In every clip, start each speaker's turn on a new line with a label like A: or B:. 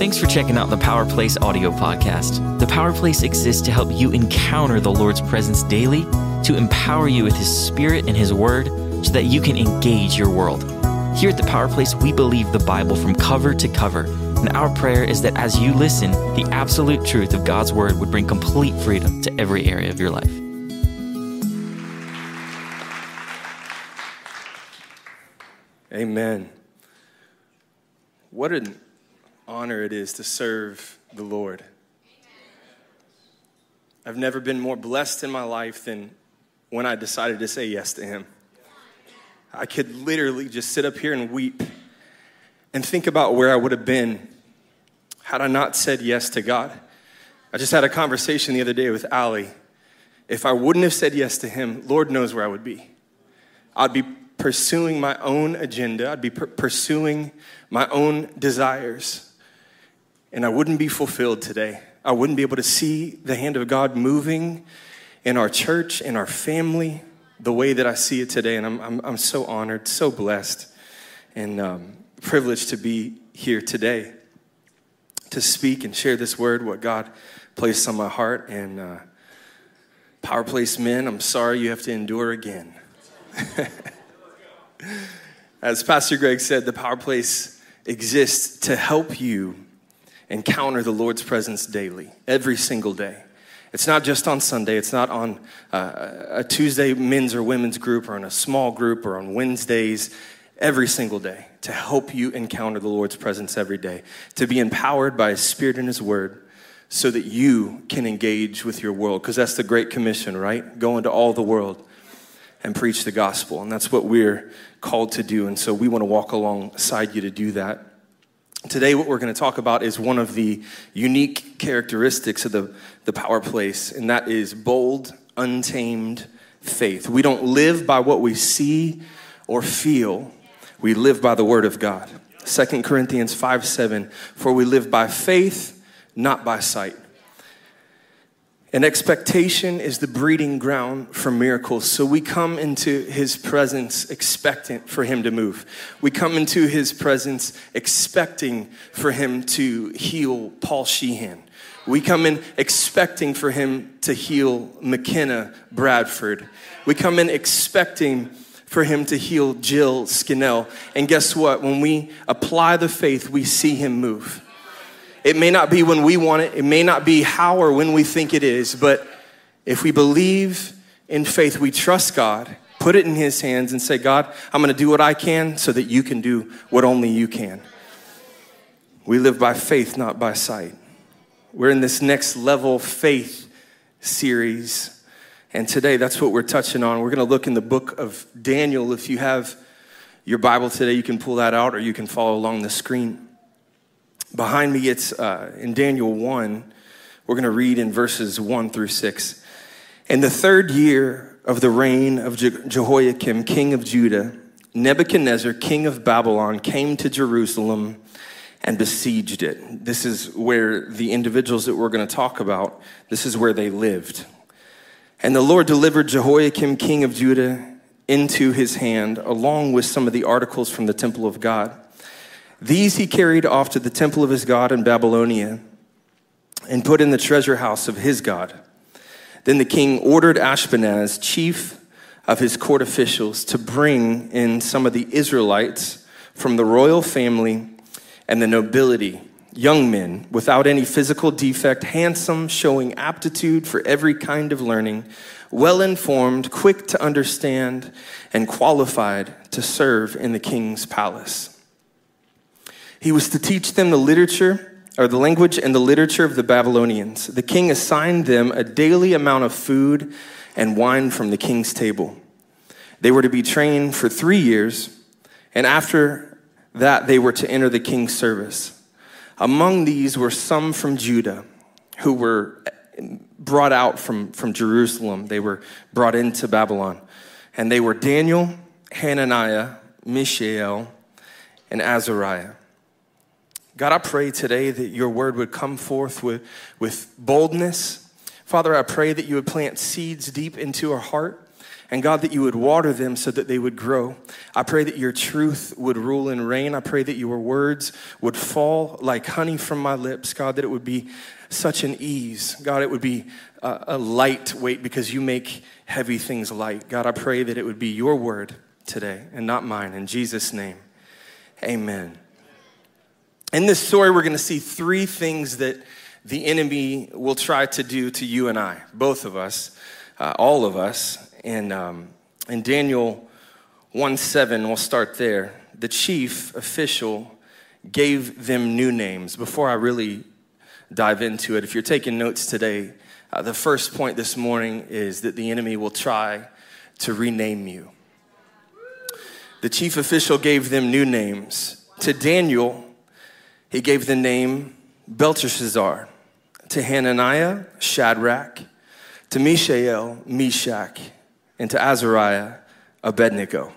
A: Thanks for checking out the Power Place audio podcast. The Power Place exists to help you encounter the Lord's presence daily, to empower you with His Spirit and His Word, so that you can engage your world. Here at the Power Place, we believe the Bible from cover to cover, and our prayer is that as you listen, the absolute truth of God's Word would bring complete freedom to every area of your life.
B: Amen. What an honor it is to serve the Lord. I've never been more blessed in my life than when I decided to say yes to Him. I could literally just sit up here and weep and think about where I would have been had I not said yes to God. I just had a conversation the other day with Allie. If I wouldn't have said yes to Him, Lord knows where I would be. I'd be pursuing my own agenda, I'd be per- pursuing my own desires, and I wouldn't be fulfilled today. I wouldn't be able to see the hand of God moving in our church, in our family, the way that I see it today. And I'm, I'm, I'm so honored, so blessed, and um, privileged to be here today to speak and share this word, what God placed on my heart. And uh, Power Place men, I'm sorry you have to endure again. As Pastor Greg said, the Power Place exists to help you encounter the Lord's presence daily, every single day. It's not just on Sunday, it's not on uh, a Tuesday men's or women's group or in a small group or on Wednesdays, every single day to help you encounter the Lord's presence every day, to be empowered by His Spirit and His Word so that you can engage with your world. Because that's the Great Commission, right? Go into all the world and preach the gospel. And that's what we're called to do. And so we want to walk alongside you to do that. Today, what we're going to talk about is one of the unique characteristics of the, the power place, and that is bold, untamed faith. We don't live by what we see or feel, we live by the word of God. 2 Corinthians 5 7, for we live by faith, not by sight. An expectation is the breeding ground for miracles. So we come into his presence expectant for him to move. We come into his presence expecting for him to heal Paul Sheehan. We come in expecting for him to heal McKenna Bradford. We come in expecting for him to heal Jill Skinnell. And guess what? When we apply the faith, we see him move. It may not be when we want it, it may not be how or when we think it is, but if we believe in faith, we trust God, put it in His hands, and say, God, I'm gonna do what I can so that you can do what only you can. We live by faith, not by sight. We're in this next level faith series. And today, that's what we're touching on. We're going to look in the book of Daniel. If you have your Bible today, you can pull that out or you can follow along the screen. Behind me, it's uh, in Daniel 1. We're going to read in verses 1 through 6. In the third year of the reign of Je- Jehoiakim, king of Judah, Nebuchadnezzar, king of Babylon, came to Jerusalem and besieged it. This is where the individuals that we're going to talk about, this is where they lived. And the Lord delivered Jehoiakim, king of Judah, into his hand, along with some of the articles from the temple of God. These he carried off to the temple of his God in Babylonia and put in the treasure house of his God. Then the king ordered Ashpenaz, chief of his court officials, to bring in some of the Israelites from the royal family and the nobility, young men without any physical defect, handsome, showing aptitude for every kind of learning, well informed, quick to understand, and qualified to serve in the king's palace. He was to teach them the literature or the language and the literature of the Babylonians. The king assigned them a daily amount of food and wine from the king's table. They were to be trained for three years, and after that, they were to enter the king's service. Among these were some from Judah who were brought out from, from Jerusalem. They were brought into Babylon. And they were Daniel, Hananiah, Mishael, and Azariah. God, I pray today that your word would come forth with, with boldness. Father, I pray that you would plant seeds deep into our heart And God, that you would water them so that they would grow. I pray that your truth would rule and reign. I pray that your words would fall like honey from my lips. God, that it would be such an ease. God, it would be a, a lightweight because you make heavy things light. God, I pray that it would be your word today and not mine. In Jesus' name, amen. In this story, we're going to see three things that the enemy will try to do to you and I, both of us, uh, all of us. And um, in Daniel 1 7, we'll start there. The chief official gave them new names. Before I really dive into it, if you're taking notes today, uh, the first point this morning is that the enemy will try to rename you. The chief official gave them new names. To Daniel, he gave the name Belteshazzar. To Hananiah, Shadrach. To Mishael, Meshach. And to Azariah, Abednego.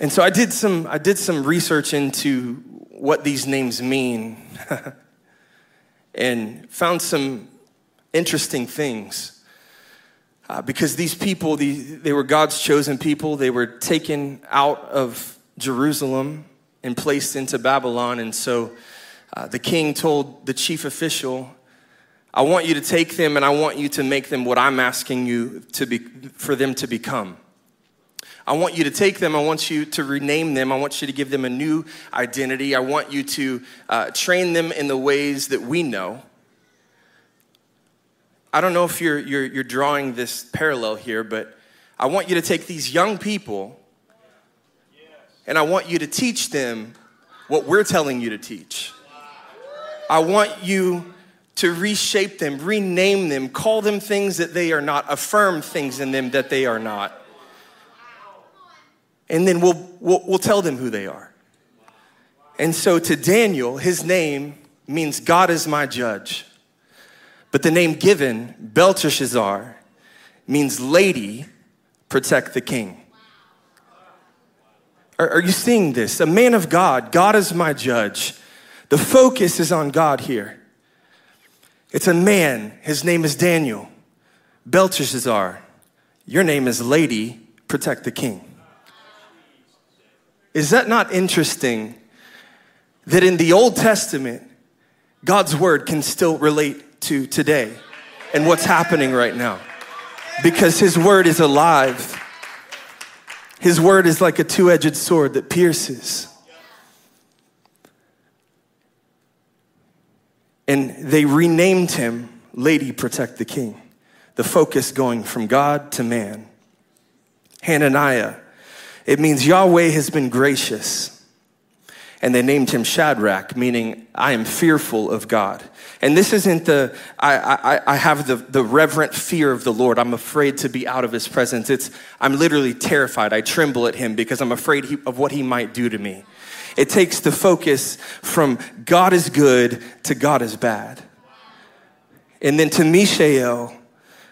B: And so I did some, I did some research into what these names mean and found some interesting things. Uh, because these people, the, they were God's chosen people. They were taken out of Jerusalem and placed into Babylon. And so uh, the king told the chief official, I want you to take them and I want you to make them what I'm asking you to be, for them to become. I want you to take them. I want you to rename them. I want you to give them a new identity. I want you to uh, train them in the ways that we know. I don't know if you're, you're, you're drawing this parallel here, but I want you to take these young people and I want you to teach them what we're telling you to teach. I want you to reshape them, rename them, call them things that they are not, affirm things in them that they are not. And then we'll, we'll, we'll tell them who they are. And so to Daniel, his name means God is my judge. But the name given, Belteshazzar, means lady, protect the king. Are, are, you seeing this? A man of God, God is my judge. The focus is on God here. It's a man, his name is Daniel. Belteshazzar, your name is lady, protect the king. Is that not interesting that in the Old Testament, God's word can still relate to today and what's happening right now. Because His word is alive. His word is like a two edged sword that pierces. And they renamed him Lady Protect the King, the focus going from God to man. Hananiah, it means Yahweh has been gracious and they named him Shadrach, meaning I am fearful of God. And this isn't the, I, I, I have the, the reverent fear of the Lord. I'm afraid to be out of his presence. It's, I'm literally terrified. I tremble at him because I'm afraid he, of what he might do to me. It takes the focus from God is good to God is bad. And then to Mishael,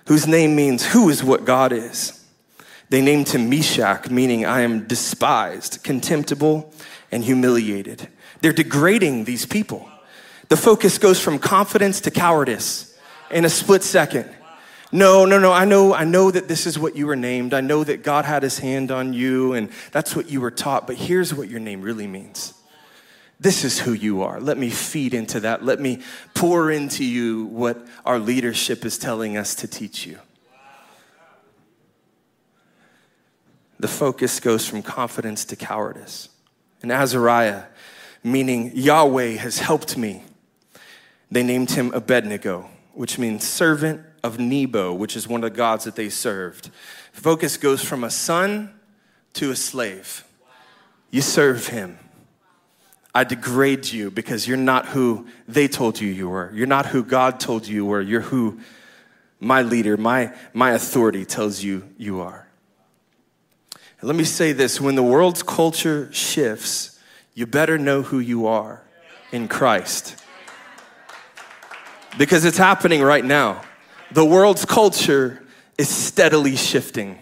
B: whose name means who is what God is. They named him Meshach, meaning I am despised, contemptible, and humiliated. They're degrading these people. The focus goes from confidence to cowardice in a split second. No, no, no. I know, I know that this is what you were named. I know that God had his hand on you and that's what you were taught. But here's what your name really means. This is who you are. Let me feed into that. Let me pour into you what our leadership is telling us to teach you. The focus goes from confidence to cowardice and Azariah, meaning Yahweh has helped me. They named him Abednego, which means servant of Nebo, which is one of the gods that they served. Focus goes from a son to a slave. You serve him. I degrade you because you're not who they told you you were. You're not who God told you you were. You're who my leader, my, my authority tells you you are. Let me say this when the world's culture shifts, you better know who you are in Christ. Because it's happening right now. The world's culture is steadily shifting.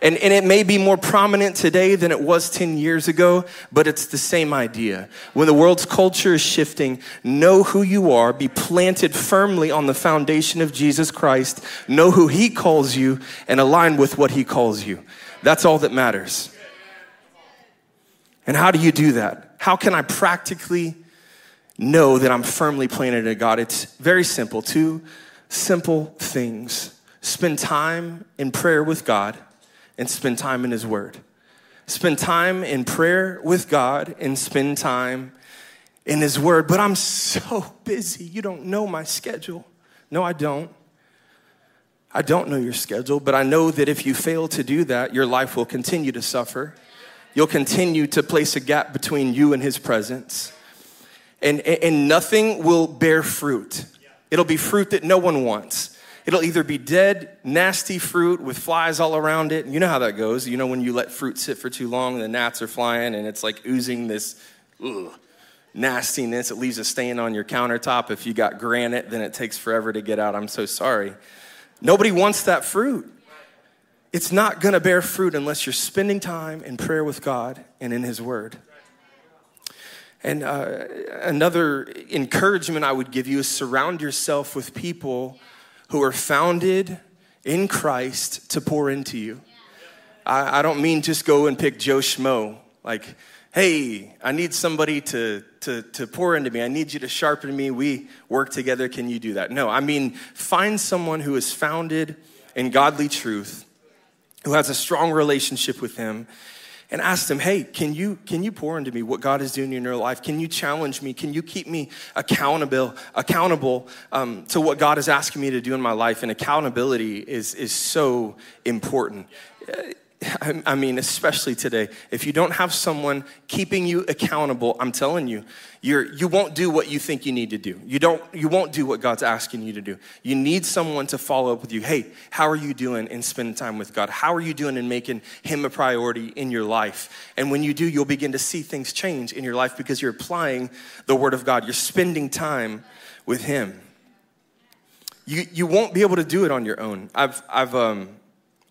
B: And, and it may be more prominent today than it was 10 years ago, but it's the same idea. When the world's culture is shifting, know who you are, be planted firmly on the foundation of Jesus Christ, know who He calls you, and align with what He calls you. That's all that matters. And how do you do that? How can I practically know that I'm firmly planted in God? It's very simple. Two simple things spend time in prayer with God and spend time in His Word. Spend time in prayer with God and spend time in His Word. But I'm so busy. You don't know my schedule. No, I don't. I don't know your schedule, but I know that if you fail to do that, your life will continue to suffer. You'll continue to place a gap between you and His presence. And, and nothing will bear fruit. It'll be fruit that no one wants. It'll either be dead, nasty fruit with flies all around it. You know how that goes. You know when you let fruit sit for too long, the gnats are flying and it's like oozing this ugh, nastiness. It leaves a stain on your countertop. If you got granite, then it takes forever to get out. I'm so sorry. Nobody wants that fruit. It's not going to bear fruit unless you're spending time in prayer with God and in His Word. And uh, another encouragement I would give you is surround yourself with people who are founded in Christ to pour into you. I, I don't mean just go and pick Joe Schmo. Like, hey, I need somebody to, to, to pour into me. I need you to sharpen me. We work together. Can you do that? No, I mean, find someone who is founded in godly truth, who has a strong relationship with Him, and ask them, hey, can you, can you pour into me what God is doing in your life? Can you challenge me? Can you keep me accountable, accountable um, to what God is asking me to do in my life? And accountability is, is so important. I mean, especially today, if you don't have someone keeping you accountable, I'm telling you, you're, you won't do what you think you need to do. You, don't, you won't do what God's asking you to do. You need someone to follow up with you. Hey, how are you doing in spending time with God? How are you doing in making Him a priority in your life? And when you do, you'll begin to see things change in your life because you're applying the Word of God. You're spending time with Him. You, you won't be able to do it on your own. I've, I've, um,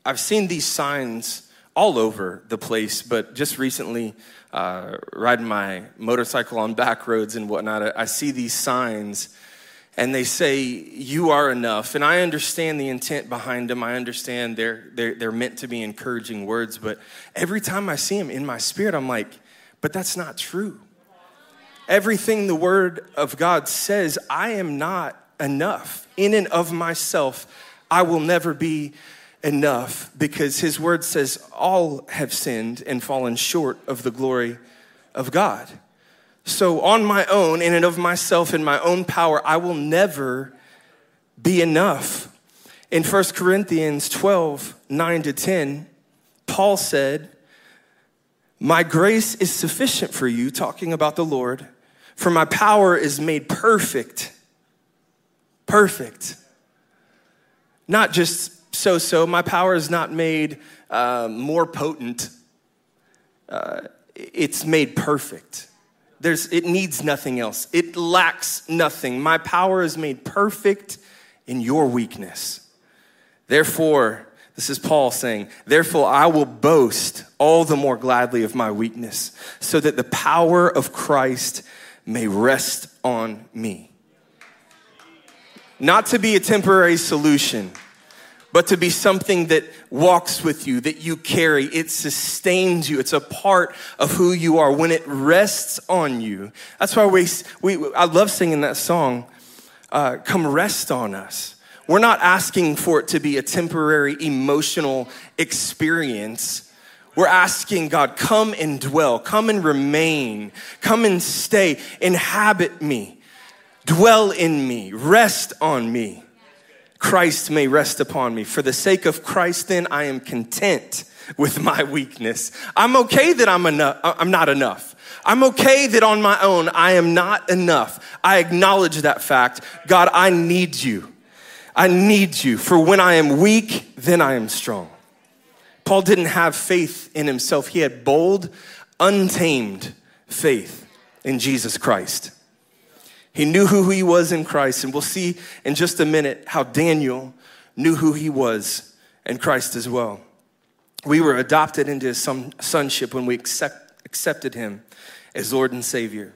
B: I've seen these signs all over the place, but just recently, uh, riding my motorcycle on back roads and whatnot, I see these signs and they say, You are enough. And I understand the intent behind them. I understand they're, they're, they're meant to be encouraging words, but every time I see them in my spirit, I'm like, But that's not true. Everything the Word of God says, I am not enough. In and of myself, I will never be enough because his word says all have sinned and fallen short of the glory of God. So, on my own, in and of myself, in my own power, I will never be enough. In 1 Corinthians 12, 9 to 10, Paul said, My grace is sufficient for you, talking about the Lord, for my power is made perfect. Perfect. Not just so so. My power is not made uh, more potent, uh, it's made perfect. There's, it needs nothing else, it lacks nothing. My power is made perfect in your weakness. Therefore, this is Paul saying, Therefore, I will boast all the more gladly of my weakness, so that the power of Christ may rest on me. Not to be a temporary solution but to be something that walks with you, that you carry. It sustains you. It's a part of who you are when it rests on you. That's why we, we I love singing that song, uh, Come Rest on Us. We're not asking for it to be a temporary emotional experience. We're asking God, come and dwell, come and remain, come and stay, inhabit me, dwell in me, rest on me. Christ may rest upon me. For the sake of Christ, then, I am content with my weakness. I'm okay that I'm enough. I'm not enough. I'm okay that on my own I am not enough. I acknowledge that fact. God, I need you. I need you. For when I am weak, then I am strong. Paul didn't have faith in himself. He had bold, untamed faith in Jesus Christ. He knew who he was in Christ, and we'll see in just a minute how Daniel knew who he was in Christ as well. We were adopted into his son- sonship when we accept, accepted him as Lord and Savior.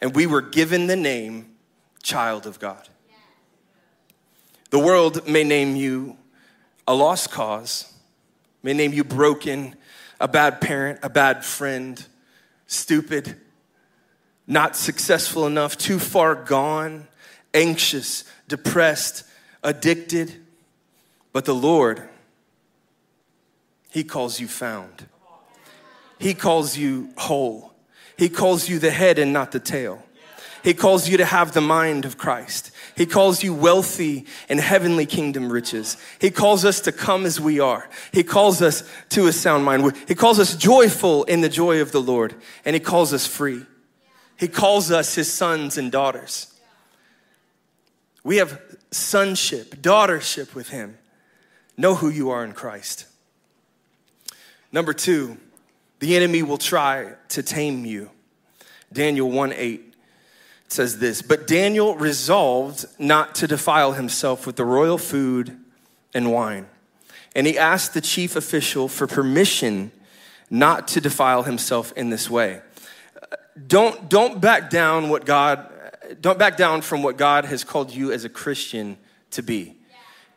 B: And we were given the name child of God. The world may name you a lost cause, may name you broken, a bad parent, a bad friend, stupid, not successful enough, too far gone, anxious, depressed, addicted. But the Lord, He calls you found. He calls you whole. He calls you the head and not the tail. He calls you to have the mind of Christ. He calls you wealthy in heavenly kingdom riches. He calls us to come as we are. He calls us to a sound mind. He calls us joyful in the joy of the Lord, and He calls us free. He calls us His sons and daughters. We have sonship, daughtership with Him. Know who you are in Christ. Number two, the enemy will try to tame you. Daniel 1 8 says this But Daniel resolved not to defile himself with the royal food and wine. And he asked the chief official for permission not to defile himself in this way. Don't, don't back down what God, don't back down from what God has called you as a Christian to be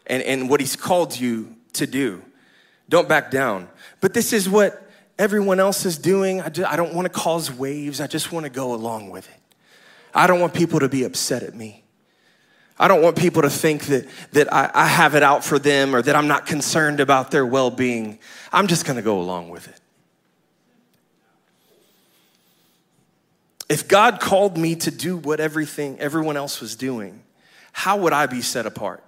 B: and, and what he's called you to do. Don't back down. But this is what everyone else is doing. I, just, I don't want to cause waves. I just want to go along with it. I don't want people to be upset at me. I don't want people to think that, that I, I have it out for them or that I'm not concerned about their well being. I'm just going to go along with it. If God called me to do what everything everyone else was doing, how would I be set apart?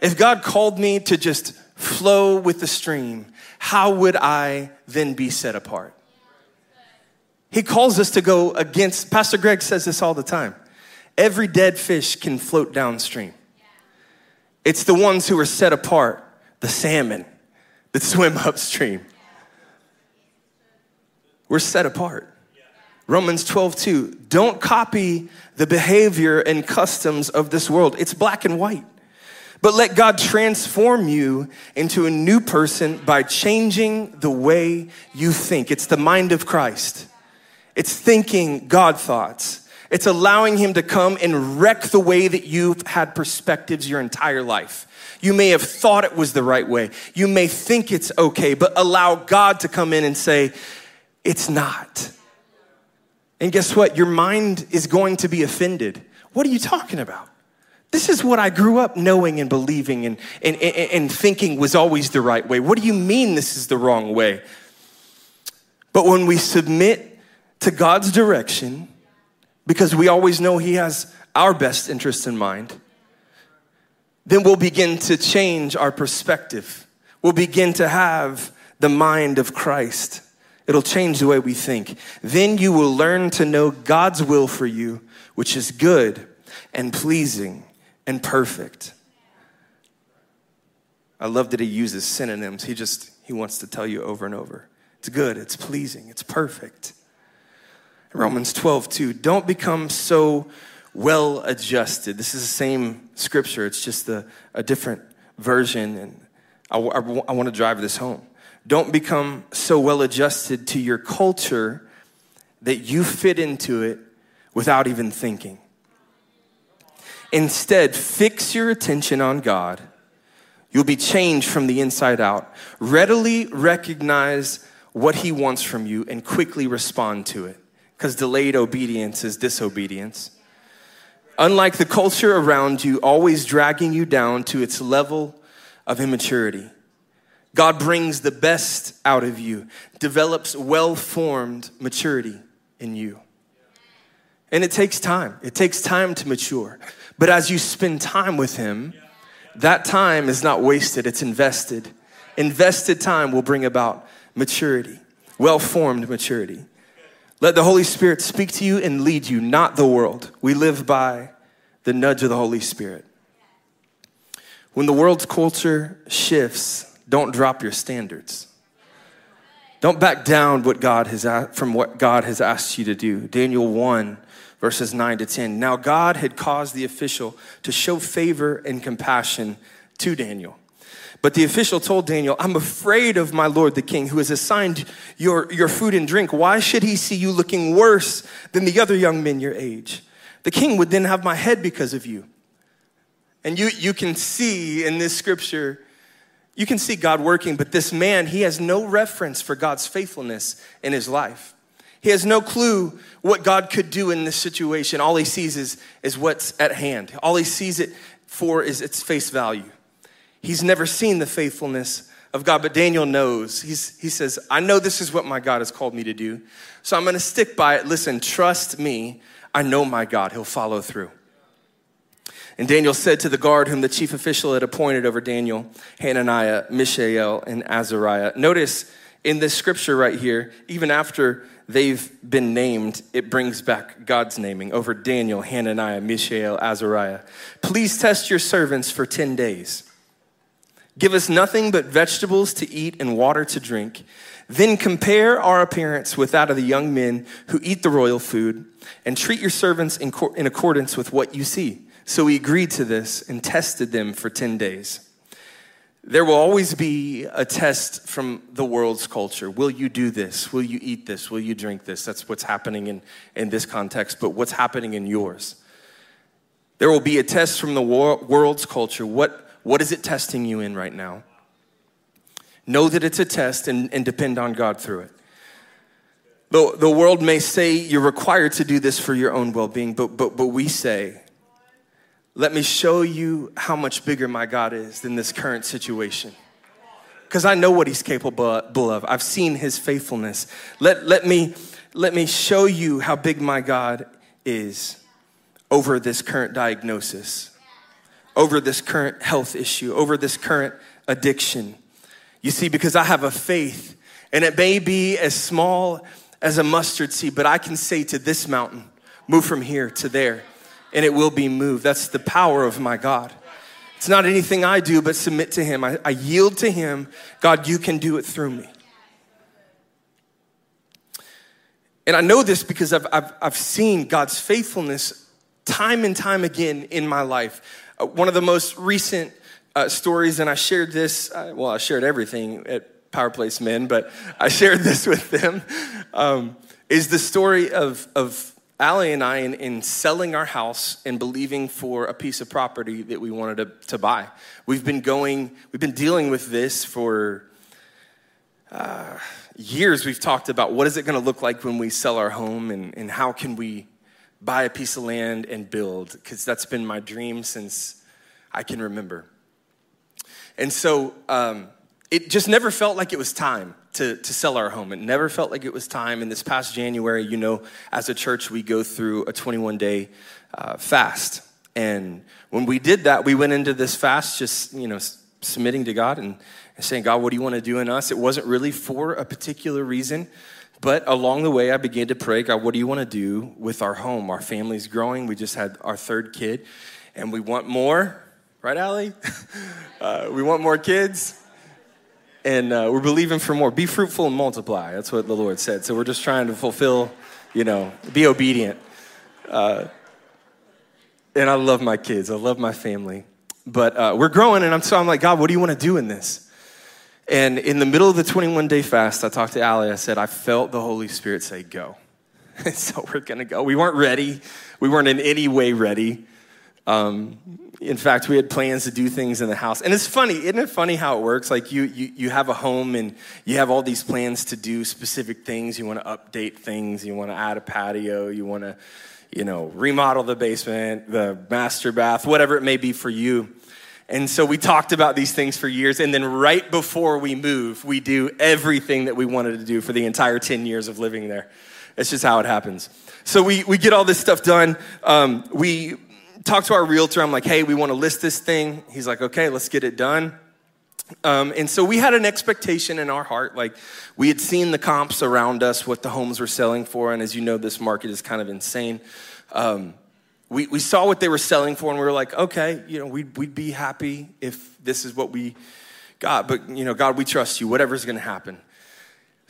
B: If God called me to just flow with the stream, how would I then be set apart? He calls us to go against, Pastor Greg says this all the time. Every dead fish can float downstream. It's the ones who are set apart, the salmon that swim upstream. We're set apart. Romans 12, 2. Don't copy the behavior and customs of this world. It's black and white. But let God transform you into a new person by changing the way you think. It's the mind of Christ. It's thinking God thoughts. It's allowing Him to come and wreck the way that you've had perspectives your entire life. You may have thought it was the right way. You may think it's okay, but allow God to come in and say, it's not. And guess what? Your mind is going to be offended. What are you talking about? This is what I grew up knowing and believing and, and, and, and, thinking was always the right way. What do you mean this is the wrong way? But when we submit to God's direction because we always know He has our best interests in mind, then we'll begin to change our perspective. We'll begin to have the mind of Christ. It'll change the way we think. Then you will learn to know God's will for you, which is good and pleasing and perfect. I love that he uses synonyms. He just he wants to tell you over and over. It's good, it's pleasing, it's perfect. Romans 12, 2. Don't become so well adjusted. This is the same scripture, it's just a, a different version, and I, I, I want to drive this home. Don't become so well adjusted to your culture that you fit into it without even thinking. Instead, fix your attention on God. You'll be changed from the inside out. Readily recognize what He wants from you and quickly respond to it because delayed obedience is disobedience. Unlike the culture around you, always dragging you down to its level of immaturity. God brings the best out of you, develops well formed maturity in you. And it takes time. It takes time to mature. But as you spend time with Him, that time is not wasted, it's invested. Invested time will bring about maturity, well formed maturity. Let the Holy Spirit speak to you and lead you, not the world. We live by the nudge of the Holy Spirit. When the world's culture shifts, don't drop your standards. Don't back down what God has from what God has asked you to do. Daniel 1 verses 9 to 10. Now God had caused the official to show favor and compassion to Daniel But the official told Daniel, I'm afraid of my lord the king, who has assigned your, your food and drink. Why should he see you looking worse than the other young men your age? The king would then have my head because of you. And you, you can see in this scripture, you can see God working, but this man, he has no reference for God's faithfulness in his life. He has no clue what God could do in this situation. All he sees is, is what's at hand. All he sees it for is its face value. He's never seen the faithfulness of God, but Daniel knows. He's, he says, I know this is what my God has called me to do, so I'm gonna stick by it. Listen, trust me. I know my God, he'll follow through. And Daniel said to the guard whom the chief official had appointed over Daniel, Hananiah, Mishael, and Azariah. Notice in this scripture right here, even after they've been named, it brings back God's naming over Daniel, Hananiah, Mishael, Azariah. Please test your servants for 10 days. Give us nothing but vegetables to eat and water to drink. Then compare our appearance with that of the young men who eat the royal food, and treat your servants in, co- in accordance with what you see. So he agreed to this and tested them for 10 days. There will always be a test from the world's culture. Will you do this? Will you eat this? Will you drink this? That's what's happening in, in this context, but what's happening in yours? There will be a test from the wor- world's culture. What, what is it testing you in right now? Know that it's a test and, and depend on God through it. The, the world may say you're required to do this for your own well being, but, but, but we say, let me show you how much bigger my God is than this current situation. Because I know what he's capable of. I've seen his faithfulness. Let, let, me, let me show you how big my God is over this current diagnosis, over this current health issue, over this current addiction. You see, because I have a faith, and it may be as small as a mustard seed, but I can say to this mountain, move from here to there and it will be moved. That's the power of my God. It's not anything I do, but submit to Him. I, I yield to Him. God, you can do it through me. And I know this because I've, I've, I've seen God's faithfulness time and time again in my life. Uh, one of the most recent uh, stories, and I shared this, uh, well, I shared everything at Power Place Men, but I shared this with them, um, is the story of, of Allie and I, in, in, selling our house and believing for a piece of property that we wanted to, to buy, we've been going, we've been dealing with this for uh, years. We've talked about what is it going to look like when we sell our home and, and how can we buy a piece of land and build, because that's been my dream since I can remember. And so um, it just never felt like it was time to, to sell our home. It never felt like it was time. And this past January, you know, as a church, we go through a 21 day uh, fast. And when we did that, we went into this fast just, you know, submitting to God and, and saying, God, what do you want to do in us? It wasn't really for a particular reason. But along the way, I began to pray, God, what do you want to do with our home? Our family's growing. We just had our third kid, and we want more, right, Allie? uh, we want more kids and uh, we're believing for more. Be fruitful and multiply. That's what the Lord said. So we're just trying to fulfill, you know, be obedient. Uh, and I love my kids. I love my family. But uh, we're growing, and I'm so I'm like, God, what do you want to do in this? And in the middle of the 21 day fast, I talked to Allie. I said, I felt the Holy Spirit say, go. so we're going to go. We weren't ready. We weren't in any way ready. Um, in fact, we had plans to do things in the house. And it's funny, isn't it funny how it works? Like you, you, you have a home and you have all these plans to do specific things. You want to update things. You want to add a patio. You want to, you know, remodel the basement, the master bath, whatever it may be for you. And so we talked about these things for years. And then right before we move, we do everything that we wanted to do for the entire 10 years of living there. It's just how it happens. So we, we get all this stuff done. Um, we talked to our realtor. I'm like, hey, we want to list this thing. He's like, okay, let's get it done. Um, and so we had an expectation in our heart. Like, we had seen the comps around us, what the homes were selling for. And as you know, this market is kind of insane. Um, we, we saw what they were selling for, and we were like, okay, you know, we'd, we'd be happy if this is what we got. But, you know, God, we trust you, whatever's going to happen.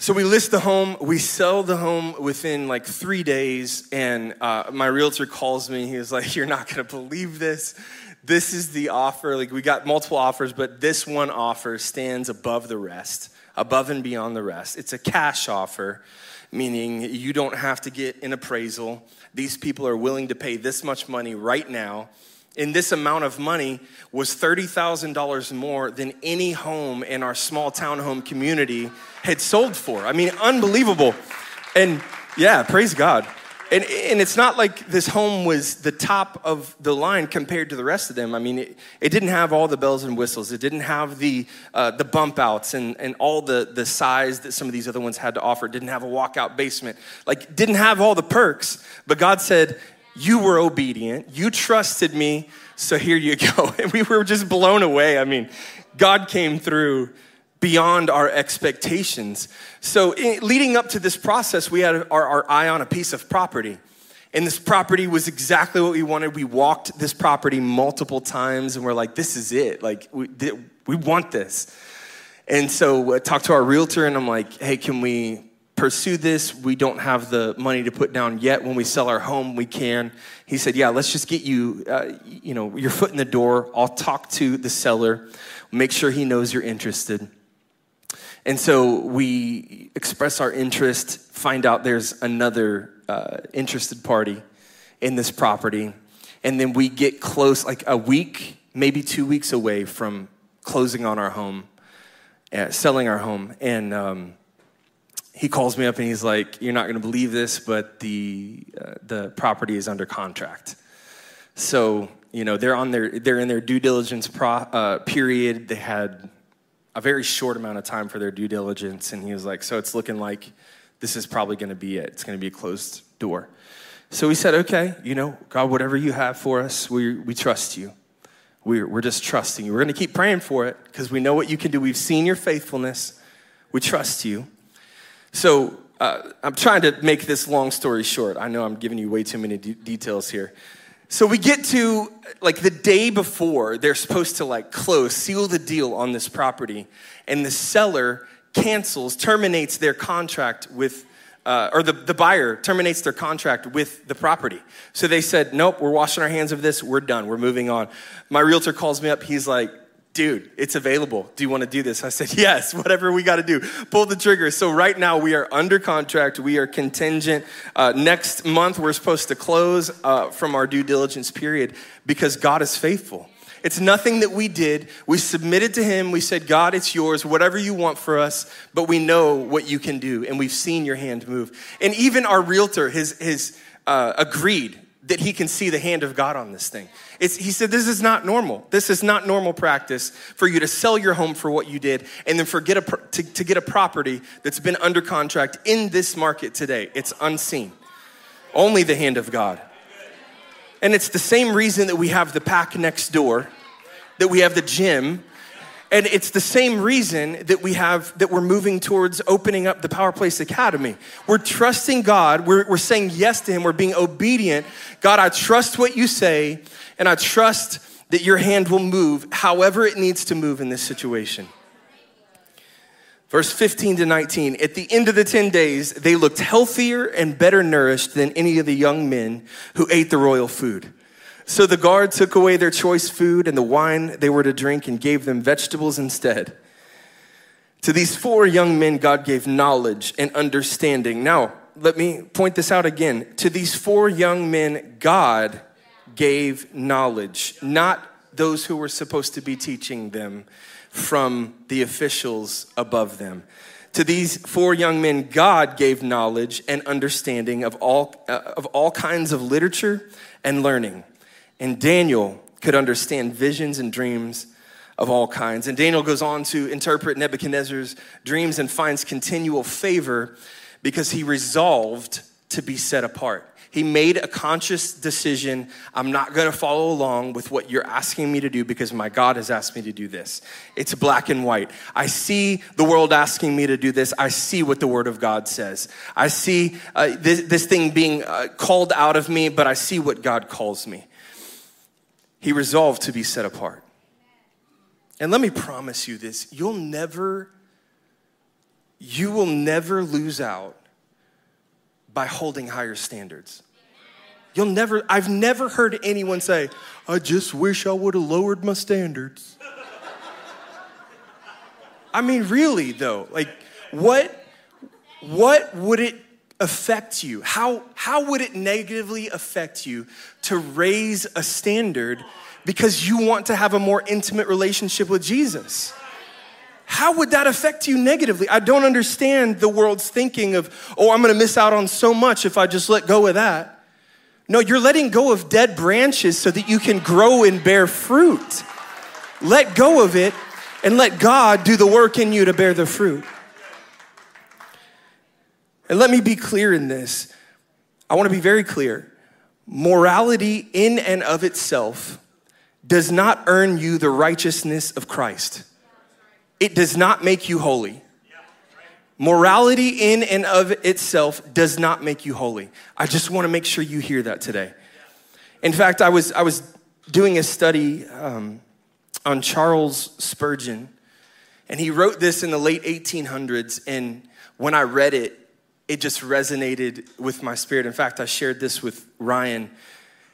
B: So we list the home, we sell the home within like three days, and uh, my realtor calls me. He was like, You're not gonna believe this. this is the offer. Like we got multiple offers, but this one offer stands above the rest, above and beyond the rest. It's a cash offer, meaning you don't have to get an appraisal. These people are willing to pay this much money right now. And this amount of money was $30,000 more than any home in our small townhome community had sold for. I mean, unbelievable. And yeah, praise God. And, and it's not like this home was the top of the line compared to the rest of them. I mean, it, it didn't have all the bells and whistles. It didn't have the, uh, the bump outs and, and all the, the size that some of these other ones had to offer. It didn't have a walkout basement. Like, didn't have all the perks. But God said, You were obedient. You trusted me. So here you go. And we were just blown away. I mean, God came through beyond our expectations. So, in, leading up to this process, we had our, our, eye on a piece of property. And this property was exactly what we wanted. We walked this property multiple times and we're like, this is it. Like, we, we want this. And so I talked to our realtor and I'm like, hey, can we pursue this? We don't have the money to put down yet. When we sell our home, we can. He said, yeah, let's just get you, uh, you know, your foot in the door. I'll talk to the seller, make sure he knows you're interested. And so we express our interest, find out there's another uh, interested party in this property. And then we get close, like a week, maybe two weeks away from closing on our home, uh, selling our home. And um, he calls me up and he's like, You're not going to believe this, but the, uh, the property is under contract. So, you know, they're, on their, they're in their due diligence pro, uh, period. They had a very short amount of time for their due diligence. And he was like, So it's looking like this is probably going to be it. It's going to be a closed door. So we said, Okay, you know, God, whatever you have for us, we, we trust you. We're, we're just trusting you. We're going to keep praying for it because we know what you can do. We've seen your faithfulness. We trust you. So uh, I'm trying to make this long story short. I know I'm giving you way too many de- details here. So we get to like the day before they're supposed to like close, seal the deal on this property, and the seller cancels, terminates their contract with, uh, or the, the buyer terminates their contract with the property. So they said, Nope, we're washing our hands of this, we're done, we're moving on. My realtor calls me up, he's like, dude, it's available. Do you want to do this? I said, yes, whatever we got to do. Pull the trigger. So right now we are under contract. We are contingent. Uh, next month we're supposed to close uh, from our due diligence period because God is faithful. It's nothing that we did. We submitted to Him. We said, God, it's yours, whatever you want for us, but we know what you can do, and we've seen your hand move. And even our realtor has, has uh, agreed that he can see the hand of God on this thing. It's, he said, This is not normal. This is not normal practice for you to sell your home for what you did and then forget a, to, to get a property that's been under contract in this market today. It's unseen. Only the hand of God. And it's the same reason that we have the pack next door, that we have the gym, and it's the same reason that we have that we're moving towards opening up the Power Place Academy. We're trusting God. We're, we're saying yes to Him. We're being obedient. God, I trust what you say, and I trust that your hand will move however it needs to move in this situation. Verse 15 to 19. At the end of the 10 days, they looked healthier and better nourished than any of the young men who ate the royal food. So the guard took away their choice food and the wine they were to drink and gave them vegetables instead. To these four young men, God gave knowledge and understanding. Now, let me point this out again. To these four young men, God gave knowledge, not those who were supposed to be teaching them from the officials above them. To these four young men, God gave knowledge and understanding of all, uh, of all kinds of literature and learning. And Daniel could understand visions and dreams of all kinds. And Daniel goes on to interpret Nebuchadnezzar's dreams and finds continual favor because he resolved to be set apart. He made a conscious decision. I'm not going to follow along with what you're asking me to do because my God has asked me to do this. It's black and white. I see the world asking me to do this. I see what the Word of God says. I see uh, this, this, thing being uh, called out of me, but I see what God calls me he resolved to be set apart. And let me promise you this you'll never, you will never lose out by holding higher standards. You'll never, I've never heard anyone say, I just wish I would have lowered my standards. I mean, really though, like what, what would it affect you? How, how would it negatively affect you to raise a standard because you want to have a more intimate relationship with Jesus? How would that affect you negatively? I don't understand the world's thinking of, oh, I'm gonna miss out on so much if I just let go of that. No, you're letting go of dead branches so that you can grow and bear fruit. Let go of it and let God do the work in you to bear the fruit. And let me be clear in this. I wanna be very clear. Morality in and of itself does not earn you the righteousness of Christ it does not make you holy. Morality in and of itself does not make you holy. I just want to make sure you hear that today. In fact, I was, I was doing a study um, on Charles Spurgeon, and he wrote this in the late 1800s. And when I read it, it just resonated with my spirit. In fact, I shared this with Ryan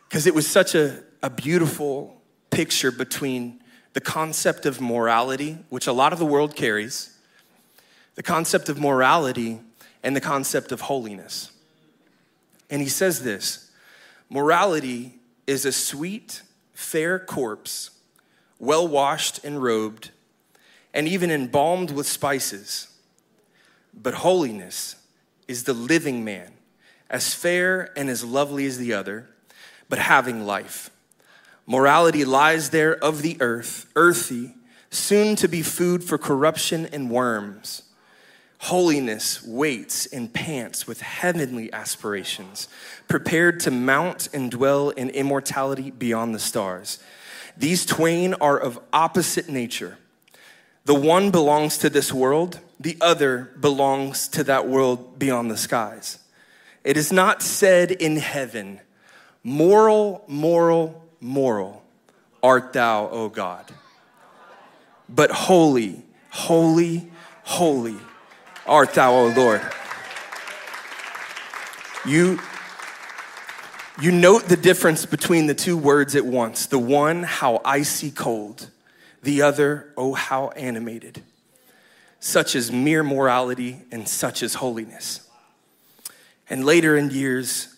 B: because it was such a, a beautiful picture between the concept of morality, which a lot of the world carries, the concept of morality, and the concept of holiness. And he says this morality is a sweet, fair corpse, well washed and robed, and even embalmed with spices. But holiness is the living man, as fair and as lovely as the other, but having life. Morality lies there of the earth, earthy, soon to be food for corruption and worms. Holiness waits and pants with heavenly aspirations, prepared to mount and dwell in immortality beyond the stars. These twain are of opposite nature. The one belongs to this world, the other belongs to that world beyond the skies. It is not said in heaven, moral, moral, moral art thou, O God. But holy, holy, holy art thou, O Lord. You, you note the difference between the two words at once. The one, how icy cold. The other, oh, how animated. Such as mere morality and such as holiness. And later in years,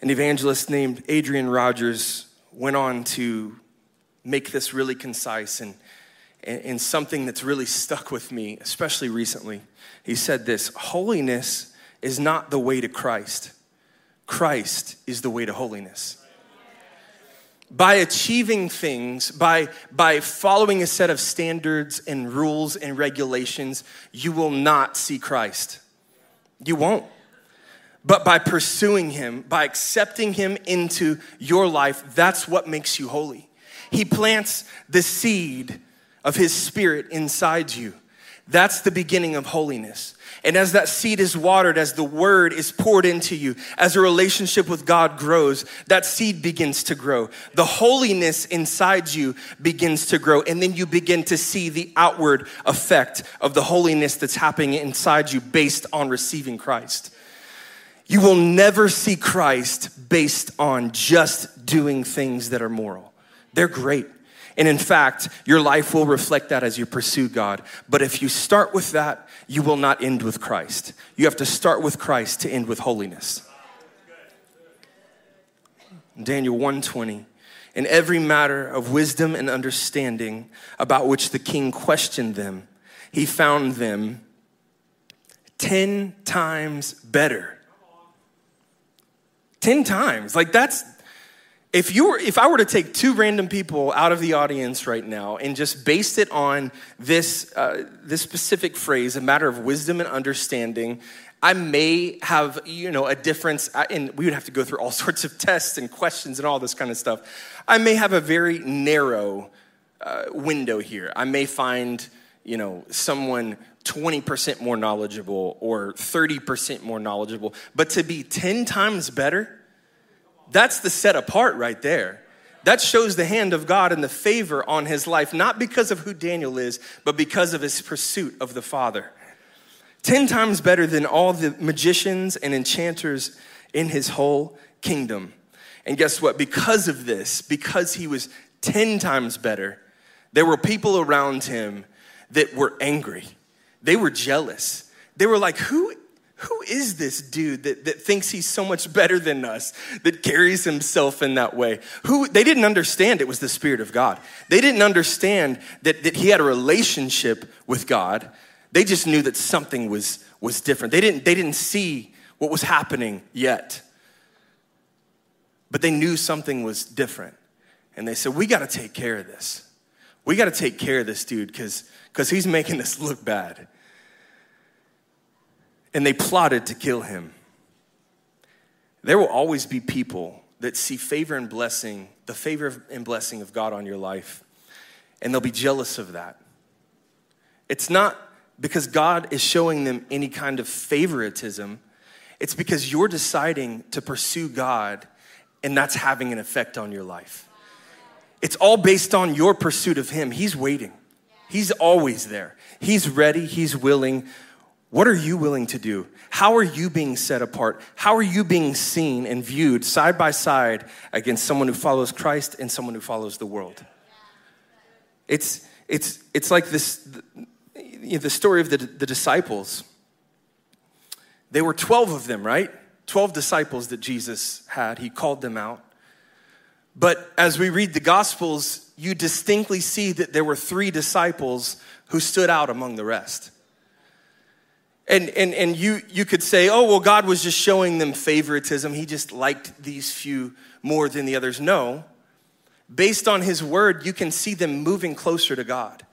B: an evangelist named Adrian Rogers went on to make this really concise and, and, something that's really stuck with me, especially recently. He said this Holiness is not the way to Christ, Christ is the way to holiness. By achieving things, by, by following a set of standards and rules and regulations, you will not see Christ. You won't but by pursuing Him, by accepting Him into your life, that's what makes you holy. He plants the seed of His Spirit inside you. That's the beginning of holiness. And as that seed is watered, as the word is poured into you, as a relationship with God grows, that seed begins to grow. The holiness inside you begins to grow. And then you begin to see the outward effect of the holiness that's happening inside you based on receiving Christ. You will never see Christ based on just doing things that are moral. They're great. And in fact, your life will reflect that as you pursue God. But if you start with that, you will not end with Christ. You have to start with Christ to end with holiness. Daniel 120. In every matter of wisdom and understanding about which the king questioned them, he found them 10 times better 10 times. Like that's if you were if I were to take two random people out of the audience right now and just based it on this uh, this specific phrase, a matter of wisdom and understanding, I may have you know a difference, and we would have to go through all sorts of tests and questions and all this kind of stuff. I may have a very narrow uh, window here. I may find you know someone 20% more knowledgeable or 30% more knowledgeable, but to be 10 times better, that's the set apart right there. That shows the hand of God and the favor on his life, not because of who Daniel is, but because of his pursuit of the Father. 10 times better than all the magicians and enchanters in his whole kingdom. And guess what? Because of this, because he was 10 times better, there were people around him that were angry. They were jealous. They were like, Who, who is this dude that, that thinks he's so much better than us, that carries himself in that way? Who they didn't understand it was the Spirit of God. They didn't understand that, that he had a relationship with God. They just knew that something was, was different. They didn't, they didn't see what was happening yet. But they knew something was different. And they said, We got to take care of this. We got to take care of this dude because because he's making us look bad and they plotted to kill him. There will always be people that see favor and blessing, the favor and blessing of God on your life, and they'll be jealous of that. It's not because God is showing them any kind of favoritism, it's because you're deciding to pursue God, and that's having an effect on your life. It's all based on your pursuit of Him. He's waiting, He's always there. He's ready, He's willing. What are you willing to do? How are you being set apart? How are you being seen and viewed side by side against someone who follows Christ and someone who follows the world? It's, it's, it's like this the, the story of the, the disciples. There were 12 of them, right? 12 disciples that Jesus had. He called them out. But as we read the Gospels, you distinctly see that there were three disciples who stood out among the rest. And, and, and you, you could say, oh, well, God was just showing them favoritism. He just liked these few more than the others. No. Based on His word, you can see them moving closer to God.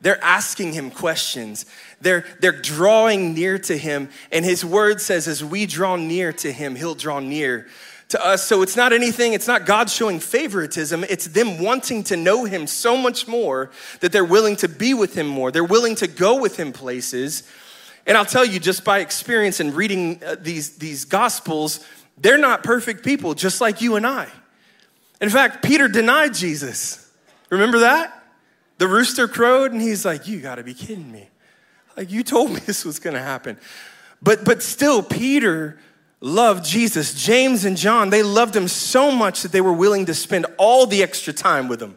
B: They're asking Him questions, they're, they're drawing near to Him. And His word says, as we draw near to Him, He'll draw near to us. So it's not anything, it's not God showing favoritism, it's them wanting to know Him so much more that they're willing to be with Him more. They're willing to go with Him places and I'll tell you, just by experience and reading uh, these, these gospels, they're not perfect people, just like you and I. In fact, Peter denied Jesus. Remember that? The rooster crowed, and he's like, You gotta be kidding me. Like, you told me this was gonna happen. But, but still, Peter loved Jesus. James and John, they loved him so much that they were willing to spend all the extra time with him.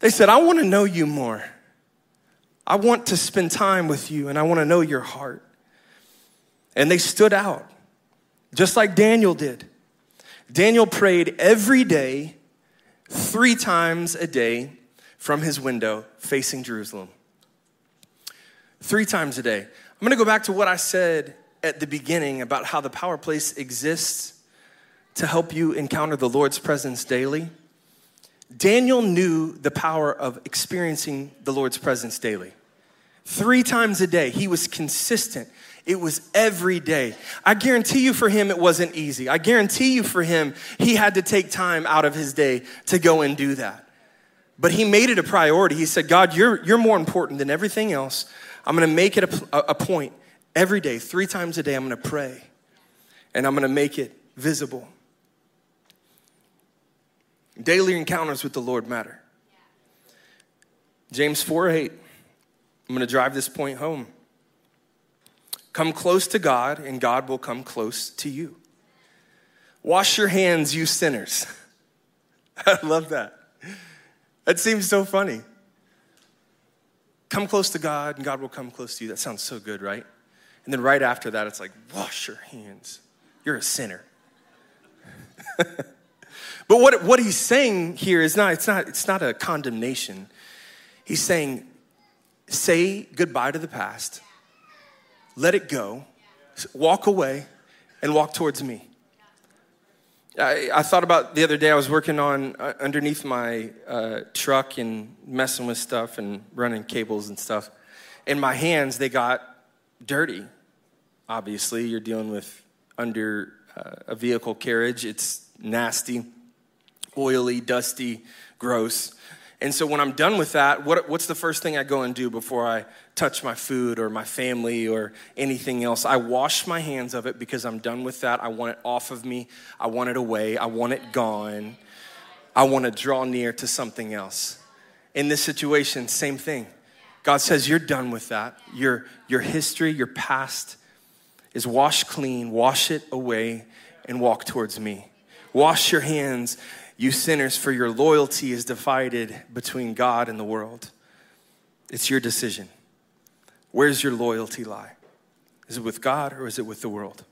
B: They said, I wanna know you more. I want to spend time with you and I want to know your heart. And they stood out, just like Daniel did. Daniel prayed every day, three times a day, from his window facing Jerusalem. Three times a day. I'm gonna go back to what I said at the beginning about how the power place exists to help you encounter the Lord's presence daily. Daniel knew the power of experiencing the Lord's presence daily. Three times a day, he was consistent. It was every day. I guarantee you for him, it wasn't easy. I guarantee you for him, he had to take time out of his day to go and do that. But he made it a priority. He said, God, you're, you're more important than everything else. I'm gonna make it a, a point every day, three times a day, I'm gonna pray and I'm gonna make it visible. Daily encounters with the Lord matter. James 4 8. I'm going to drive this point home. Come close to God, and God will come close to you. Wash your hands, you sinners. I love that. That seems so funny. Come close to God, and God will come close to you. That sounds so good, right? And then right after that, it's like, wash your hands. You're a sinner. But what, what he's saying here is not, it's not, it's not a condemnation. He's saying, say goodbye to the past, let it go, walk away, and walk towards me. I, I thought about the other day, I was working on uh, underneath my uh, truck and messing with stuff and running cables and stuff. And my hands, they got dirty. Obviously, you're dealing with under uh, a vehicle carriage, it's nasty oily, dusty, gross. And so when I'm done with that, what, what's the first thing I go and do before I touch my food or my family or anything else? I wash my hands of it because I'm done with that. I want it off of me. I want it away. I want it gone. I want to draw near to something else. In this situation, same thing. God says, You're done with that. Your, your history, your past is washed clean, wash it away, and walk towards me Wash your hands, you sinners, for your loyalty is divided between God and the world. It's your decision. Where's your loyalty lie? Is it with God or is it with the world?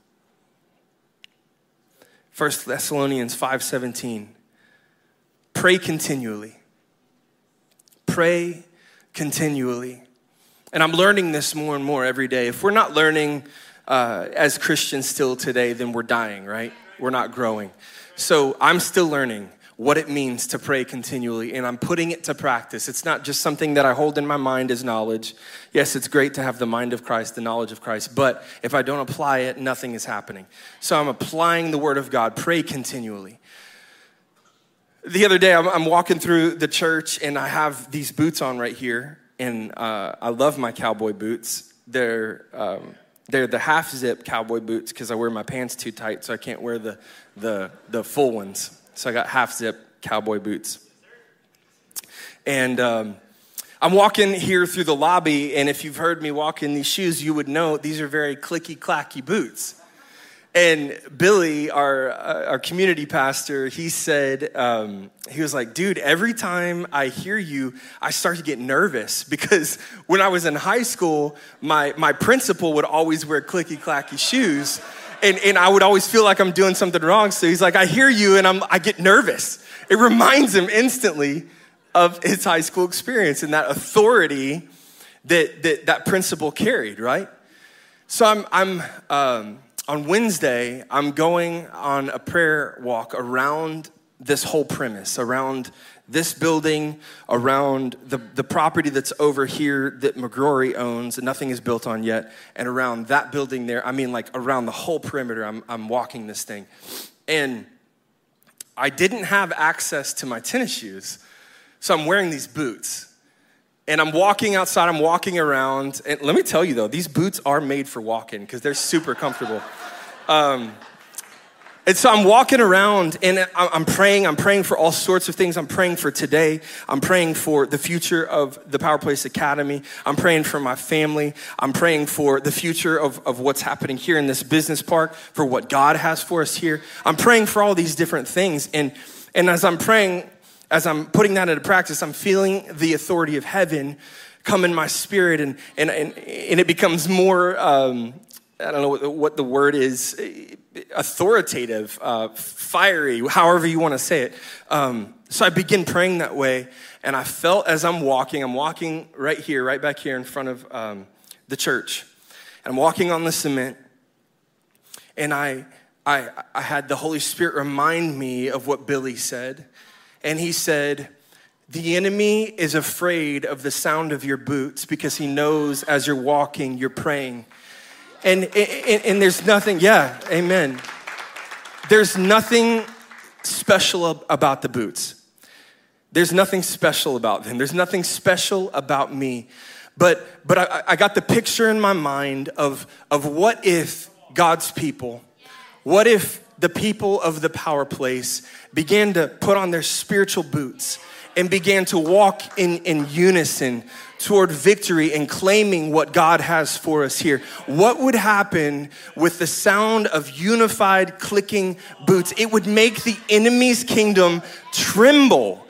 B: 1 Thessalonians 5:17 Pray continually. Pray continually. And I'm learning this more and more every day. If we're not learning uh, as Christians still today, then we're dying, right? We're not growing. So I'm still learning what it means to pray continually, and I'm putting it to practice. It's not just something that I hold in my mind as knowledge. Yes, it's great to have the mind of Christ, the knowledge of Christ, but if I don't apply it, nothing is happening. So I'm applying the Word of God. Pray continually. The other day, I'm, I'm walking through the church, and I have these boots on right here, and uh, I love my cowboy boots. They're um, they're the half zip cowboy boots because I wear my pants too tight, so I can't wear the the the full ones. So I got half zip cowboy boots. And um, I'm walking here through the lobby, and if you've heard me walk in these shoes, you would know these are very clicky clacky boots. And Billy, our, uh, our community pastor, he said, um, he was like, dude, every time I hear you, I start to get nervous because when I was in high school, my, my principal would always wear clicky clacky shoes and, and I would always feel like I'm doing something wrong. So he's like, I hear you and I'm, I get nervous. It reminds him instantly of his high school experience and that authority that that, that principal carried, right? So I'm, I'm um, on Wednesday, I'm going on a prayer walk around this whole premise, around this building, around the, the property that's over here that McGrory owns, and nothing is built on yet, and around that building there. I mean, like around the whole perimeter, I'm, I'm walking this thing. And I didn't have access to my tennis shoes, so I'm wearing these boots. And I'm walking outside, I'm walking around, and let me tell you though, these boots are made for walking because they're super comfortable. Um, and so I'm walking around and I'm praying. I'm praying for all sorts of things. I'm praying for today. I'm praying for the future of the Power Place Academy. I'm praying for my family. I'm praying for the future of, of what's happening here in this business park, for what God has for us here. I'm praying for all these different things. And, and as I'm praying, as I'm putting that into practice, I'm feeling the authority of heaven come in my spirit and, and, and, and it becomes more, um, I don't know what, what the word is authoritative, uh, fiery, however you want to say it. Um, so I begin praying that way, and I felt as I'm walking, I'm walking right here, right back here in front of um, the church. And I'm walking on the cement, and I, I, I had the Holy Spirit remind me of what Billy said. And he said, The enemy is afraid of the sound of your boots because he knows as you're walking, you're praying. And, and, and there's nothing, yeah, amen. There's nothing special about the boots. There's nothing special about them. There's nothing special about me. But, but I, I got the picture in my mind of, of what if God's people, what if the people of the power place began to put on their spiritual boots and began to walk in, in unison toward victory and claiming what God has for us here. What would happen with the sound of unified clicking boots? It would make the enemy's kingdom tremble.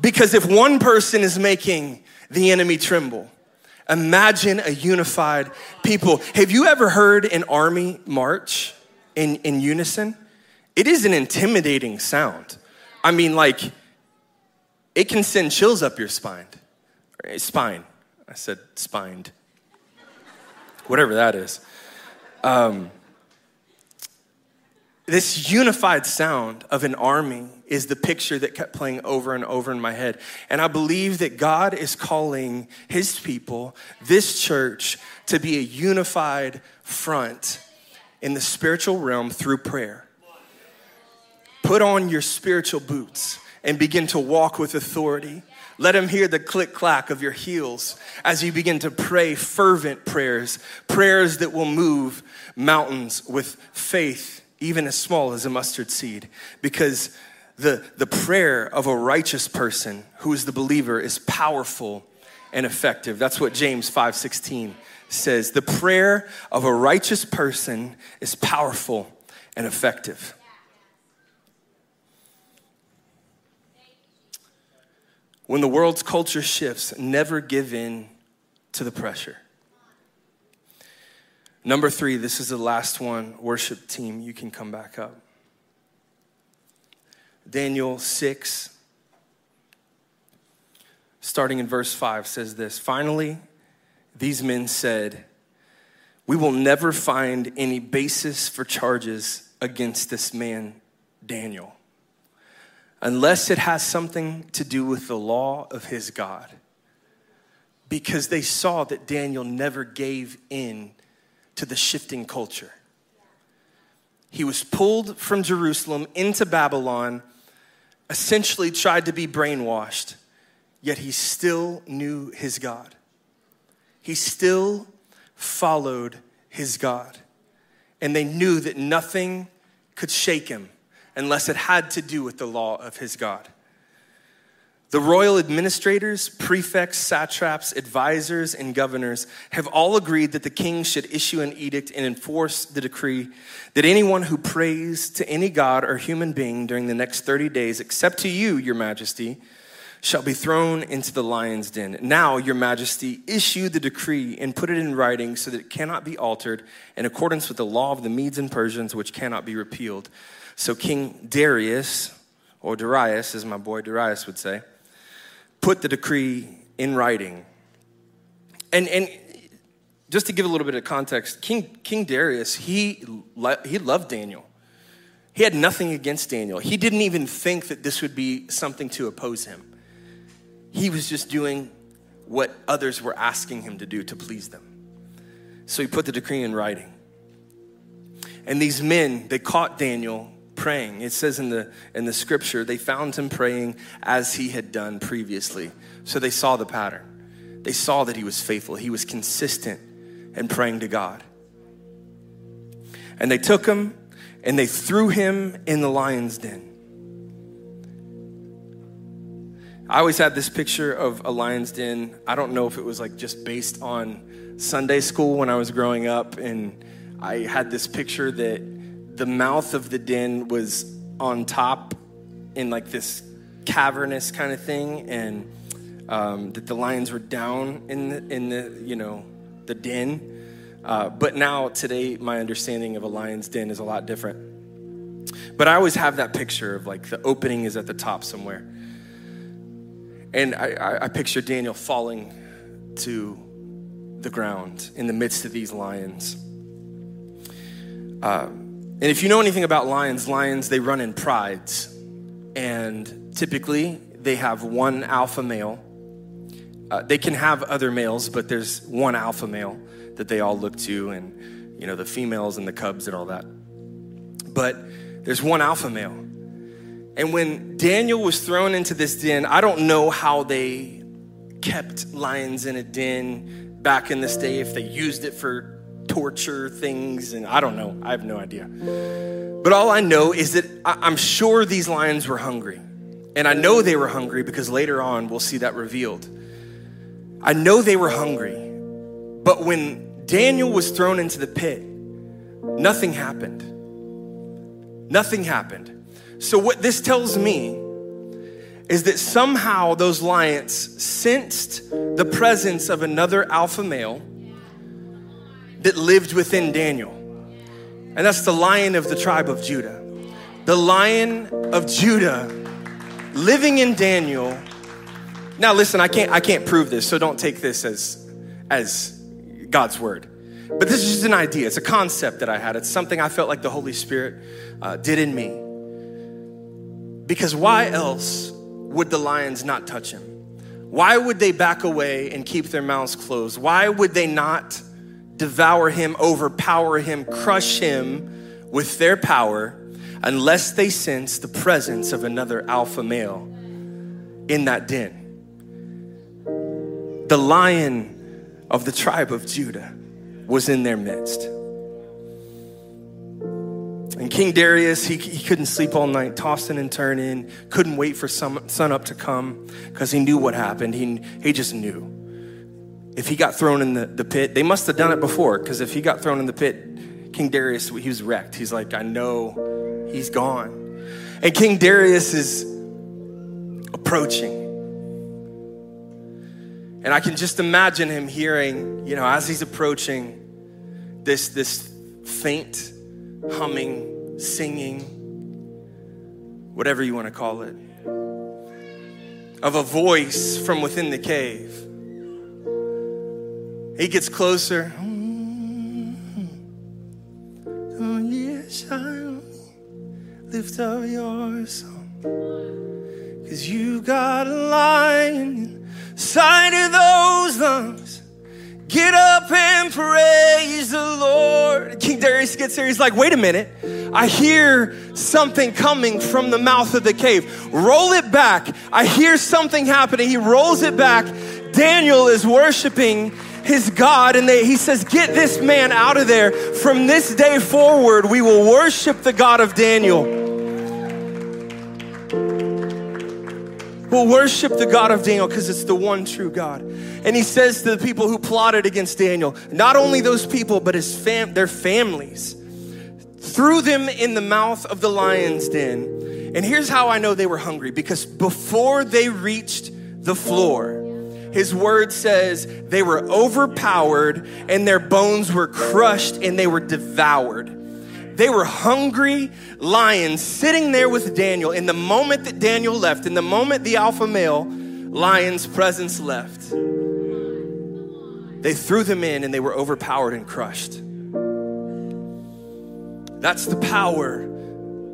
B: Because if one person is making the enemy tremble, imagine a unified people. Have you ever heard an army march in, in unison? It is an intimidating sound. I mean, like, it can send chills up your spine. Spine. I said spined. Whatever that is. Um, this unified sound of an army is the picture that kept playing over and over in my head. And I believe that God is calling his people, this church, to be a unified front in the spiritual realm through prayer. Put on your spiritual boots and begin to walk with authority. Let him hear the click clack of your heels as you begin to pray fervent prayers, prayers that will move mountains with faith, even as small as a mustard seed. Because the, the prayer of a righteous person who is the believer is powerful and effective. That's what James 5:16 says. The prayer of a righteous person is powerful and effective. When the world's culture shifts, never give in to the pressure. Number three, this is the last one. Worship team, you can come back up. Daniel 6, starting in verse 5, says this Finally, these men said, We will never find any basis for charges against this man, Daniel, unless it has something to do with the law of his God. Because they saw that Daniel never gave in to the shifting culture. He was pulled from Jerusalem into Babylon, essentially tried to be brainwashed, yet he still knew his God. He still followed his God. And they knew that nothing could shake him unless it had to do with the law of his God. The royal administrators, prefects, satraps, advisors, and governors have all agreed that the king should issue an edict and enforce the decree that anyone who prays to any god or human being during the next 30 days, except to you, your majesty, shall be thrown into the lion's den. Now, your majesty, issue the decree and put it in writing so that it cannot be altered in accordance with the law of the Medes and Persians, which cannot be repealed. So, King Darius, or Darius, as my boy Darius would say, put the decree in writing. And, and just to give a little bit of context, King, King Darius, he, he loved Daniel. He had nothing against Daniel. He didn't even think that this would be something to oppose him. He was just doing what others were asking him to do to please them. So he put the decree in writing. And these men, they caught Daniel praying. It says in the, in the scripture, they found him praying as he had done previously. So they saw the pattern. They saw that he was faithful, he was consistent in praying to God. And they took him and they threw him in the lion's den. I always had this picture of a lion's den. I don't know if it was like just based on Sunday school when I was growing up, and I had this picture that the mouth of the den was on top in like this cavernous kind of thing, and um, that the lions were down in the, in the you know the den. Uh, but now today, my understanding of a lion's den is a lot different. But I always have that picture of like the opening is at the top somewhere, and I, I, I picture Daniel falling to the ground in the midst of these lions. Uh, and if you know anything about lions, lions, they run in prides. And typically, they have one alpha male. Uh, they can have other males, but there's one alpha male that they all look to, and, you know, the females and the cubs and all that. But there's one alpha male. And when Daniel was thrown into this den, I don't know how they kept lions in a den back in this day, if they used it for torture things, and I don't know. I have no idea. But all I know is that I'm sure these lions were hungry. And I know they were hungry because later on we'll see that revealed. I know they were hungry. But when Daniel was thrown into the pit, nothing happened. Nothing happened. So, what this tells me is that somehow those lions sensed the presence of another alpha male that lived within Daniel. And that's the lion of the tribe of Judah. The lion of Judah living in Daniel. Now listen, I can't I can't prove this, so don't take this as as God's word. But this is just an idea. It's a concept that I had. It's something I felt like the Holy Spirit uh, did in me. Because why else would the lions not touch him? Why would they back away and keep their mouths closed? Why would they not devour him, overpower him, crush him with their power unless they sense the presence of another alpha male in that den. The lion of the tribe of Judah was in their midst. And King Darius, he, he couldn't sleep all night, tossing and turning, couldn't wait for sun up to come because he knew what happened. He, he just knew if he got thrown in the, the pit, they must have done it before, because if he got thrown in the pit, King Darius, he was wrecked. He's like, I know he's gone. And King Darius is approaching. And I can just imagine him hearing, you know, as he's approaching this, this faint humming, singing, whatever you want to call it, of a voice from within the cave. He gets closer. Oh, yes, lift up your song. Cause you got a lion inside of those lungs. Get up and praise the Lord. King Darius gets there. He's like, wait a minute. I hear something coming from the mouth of the cave. Roll it back. I hear something happening. He rolls it back. Daniel is worshiping his God, and they, he says, Get this man out of there. From this day forward, we will worship the God of Daniel. We'll worship the God of Daniel because it's the one true God. And he says to the people who plotted against Daniel, not only those people, but his fam- their families, threw them in the mouth of the lion's den. And here's how I know they were hungry because before they reached the floor, his word says they were overpowered and their bones were crushed and they were devoured. They were hungry lions sitting there with Daniel. In the moment that Daniel left, in the moment the alpha male lion's presence left, they threw them in and they were overpowered and crushed. That's the power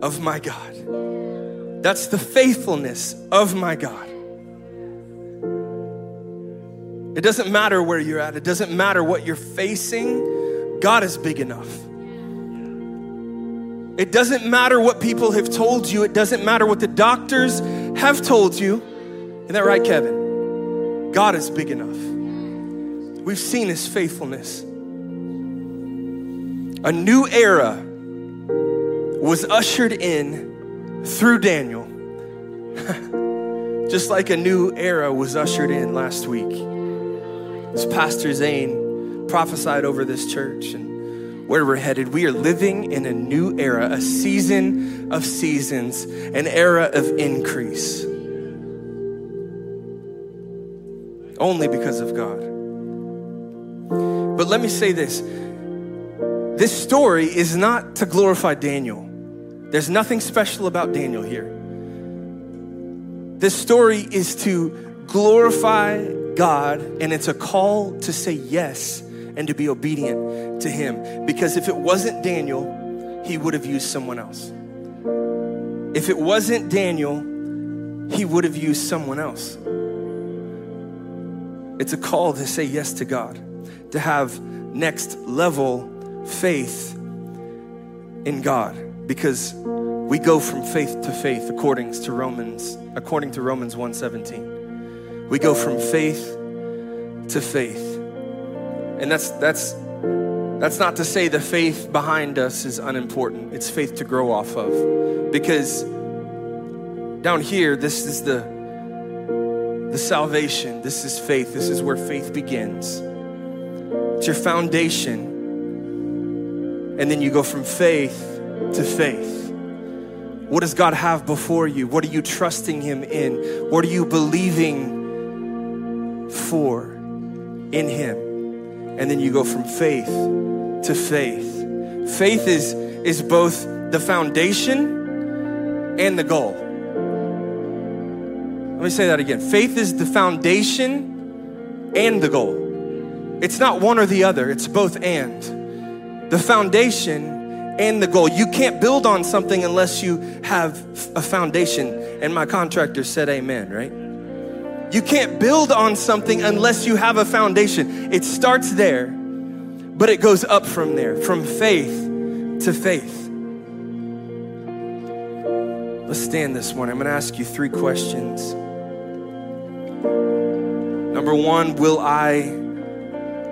B: of my God. That's the faithfulness of my God. It doesn't matter where you're at, it doesn't matter what you're facing. God is big enough. It doesn't matter what people have told you. It doesn't matter what the doctors have told you. Isn't that right, Kevin? God is big enough. We've seen his faithfulness. A new era was ushered in through Daniel, just like a new era was ushered in last week. As Pastor Zane prophesied over this church and where we're headed. We are living in a new era, a season of seasons, an era of increase. Only because of God. But let me say this this story is not to glorify Daniel. There's nothing special about Daniel here. This story is to glorify God, and it's a call to say yes and to be obedient to him. Because if it wasn't Daniel, he would have used someone else. If it wasn't Daniel, he would have used someone else. It's a call to say yes to God, to have next level faith in God because we go from faith to faith according to Romans according to Romans 1:17. We go from faith to faith. And that's that's that's not to say the faith behind us is unimportant. It's faith to grow off of. Because down here, this is the the salvation. This is faith. This is where faith begins. It's your foundation. And then you go from faith to faith. What does God have before you? What are you trusting Him in? What are you believing for in Him? and then you go from faith to faith. Faith is, is both the foundation and the goal. Let me say that again. Faith is the foundation and the goal. It's not one or the other, it's both and. The foundation and the goal. You can't build on something unless you have a foundation. And my contractor said, Amen, right? You can't build on something unless you have a foundation. It starts there, but it goes up from there, from faith to faith. Let's stand this morning. I'm going to ask you three questions. Number one, will I